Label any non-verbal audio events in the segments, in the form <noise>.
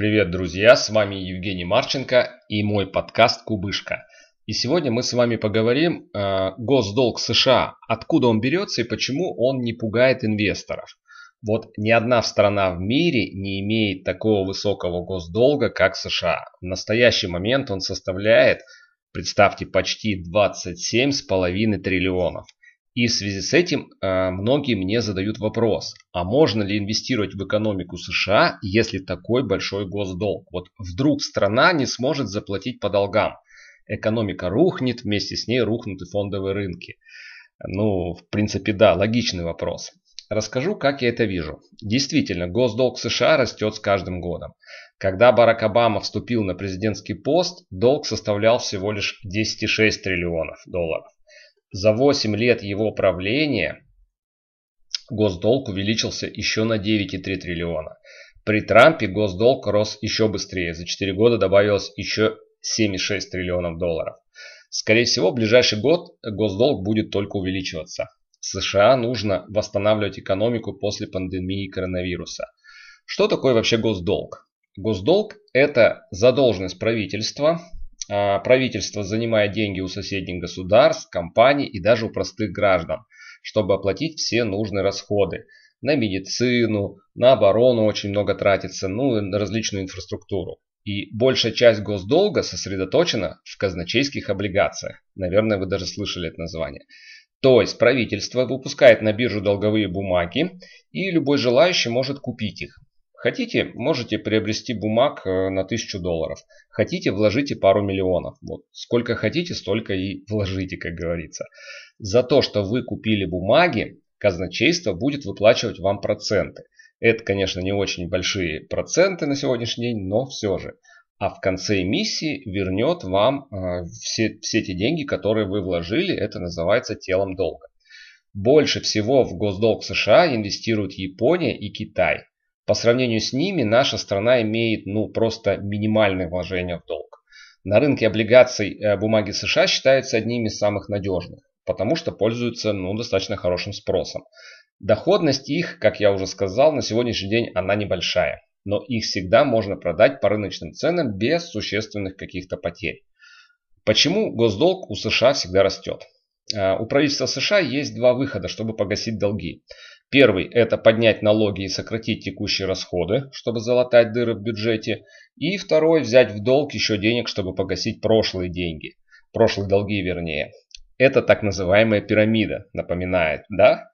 Привет, друзья! С вами Евгений Марченко и мой подкаст «Кубышка». И сегодня мы с вами поговорим э, госдолг США, откуда он берется и почему он не пугает инвесторов. Вот ни одна страна в мире не имеет такого высокого госдолга, как США. В настоящий момент он составляет, представьте, почти 27,5 триллионов. И в связи с этим э, многие мне задают вопрос, а можно ли инвестировать в экономику США, если такой большой госдолг? Вот вдруг страна не сможет заплатить по долгам. Экономика рухнет, вместе с ней рухнут и фондовые рынки. Ну, в принципе, да, логичный вопрос. Расскажу, как я это вижу. Действительно, госдолг США растет с каждым годом. Когда Барак Обама вступил на президентский пост, долг составлял всего лишь 10,6 триллионов долларов. За 8 лет его правления госдолг увеличился еще на 9,3 триллиона. При Трампе госдолг рос еще быстрее. За 4 года добавилось еще 7,6 триллионов долларов. Скорее всего, в ближайший год госдолг будет только увеличиваться. США нужно восстанавливать экономику после пандемии коронавируса. Что такое вообще госдолг? Госдолг – это задолженность правительства правительство занимает деньги у соседних государств, компаний и даже у простых граждан, чтобы оплатить все нужные расходы. На медицину, на оборону очень много тратится, ну и на различную инфраструктуру. И большая часть госдолга сосредоточена в казначейских облигациях. Наверное, вы даже слышали это название. То есть правительство выпускает на биржу долговые бумаги, и любой желающий может купить их. Хотите, можете приобрести бумаг э, на 1000 долларов. Хотите, вложите пару миллионов. Вот сколько хотите, столько и <laughs> вложите, как говорится. За то, что вы купили бумаги, казначейство будет выплачивать вам проценты. Это, конечно, не очень большие проценты на сегодняшний день, но все же. А в конце эмиссии вернет вам э, все, все те деньги, которые вы вложили. Это называется телом долга. Больше всего в госдолг США инвестируют Япония и Китай. По сравнению с ними наша страна имеет ну просто минимальное вложение в долг. На рынке облигаций э, бумаги США считаются одними из самых надежных, потому что пользуются ну, достаточно хорошим спросом. Доходность их, как я уже сказал, на сегодняшний день она небольшая, но их всегда можно продать по рыночным ценам без существенных каких-то потерь. Почему госдолг у США всегда растет? Э, у правительства США есть два выхода, чтобы погасить долги. Первый – это поднять налоги и сократить текущие расходы, чтобы залатать дыры в бюджете. И второй – взять в долг еще денег, чтобы погасить прошлые деньги. Прошлые долги, вернее. Это так называемая пирамида, напоминает, да?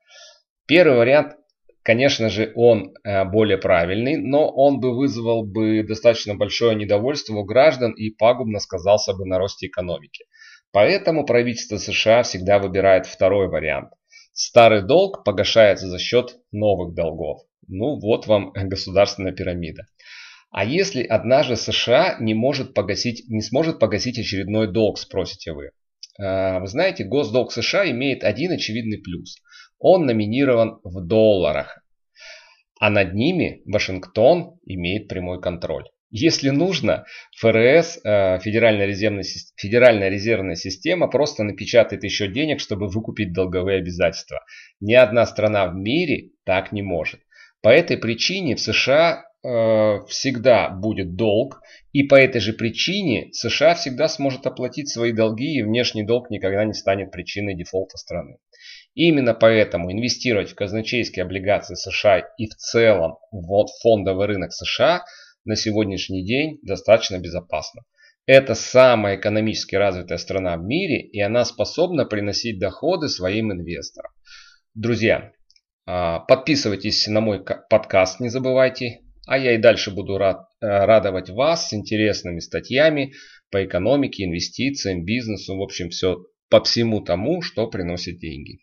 Первый вариант, конечно же, он э, более правильный, но он бы вызвал бы достаточно большое недовольство у граждан и пагубно сказался бы на росте экономики. Поэтому правительство США всегда выбирает второй вариант – Старый долг погашается за счет новых долгов. Ну вот вам <laughs> государственная пирамида. А если однажды США не, может погасить, не сможет погасить очередной долг, спросите вы. А, вы знаете, госдолг США имеет один очевидный плюс. Он номинирован в долларах. А над ними Вашингтон имеет прямой контроль. Если нужно, ФРС, э, Федеральная резервная, Федеральная резервная система, просто напечатает еще денег, чтобы выкупить долговые обязательства. Ни одна страна в мире так не может. По этой причине в США э, всегда будет долг, и по этой же причине США всегда сможет оплатить свои долги, и внешний долг никогда не станет причиной дефолта страны. Именно поэтому инвестировать в казначейские облигации США и в целом в фондовый рынок США – на сегодняшний день достаточно безопасна. Это самая экономически развитая страна в мире, и она способна приносить доходы своим инвесторам. Друзья, а, подписывайтесь на мой подкаст, не забывайте. А я и дальше буду рад, э, радовать вас с интересными статьями по экономике, инвестициям, бизнесу, в общем, все по всему тому, что приносит деньги.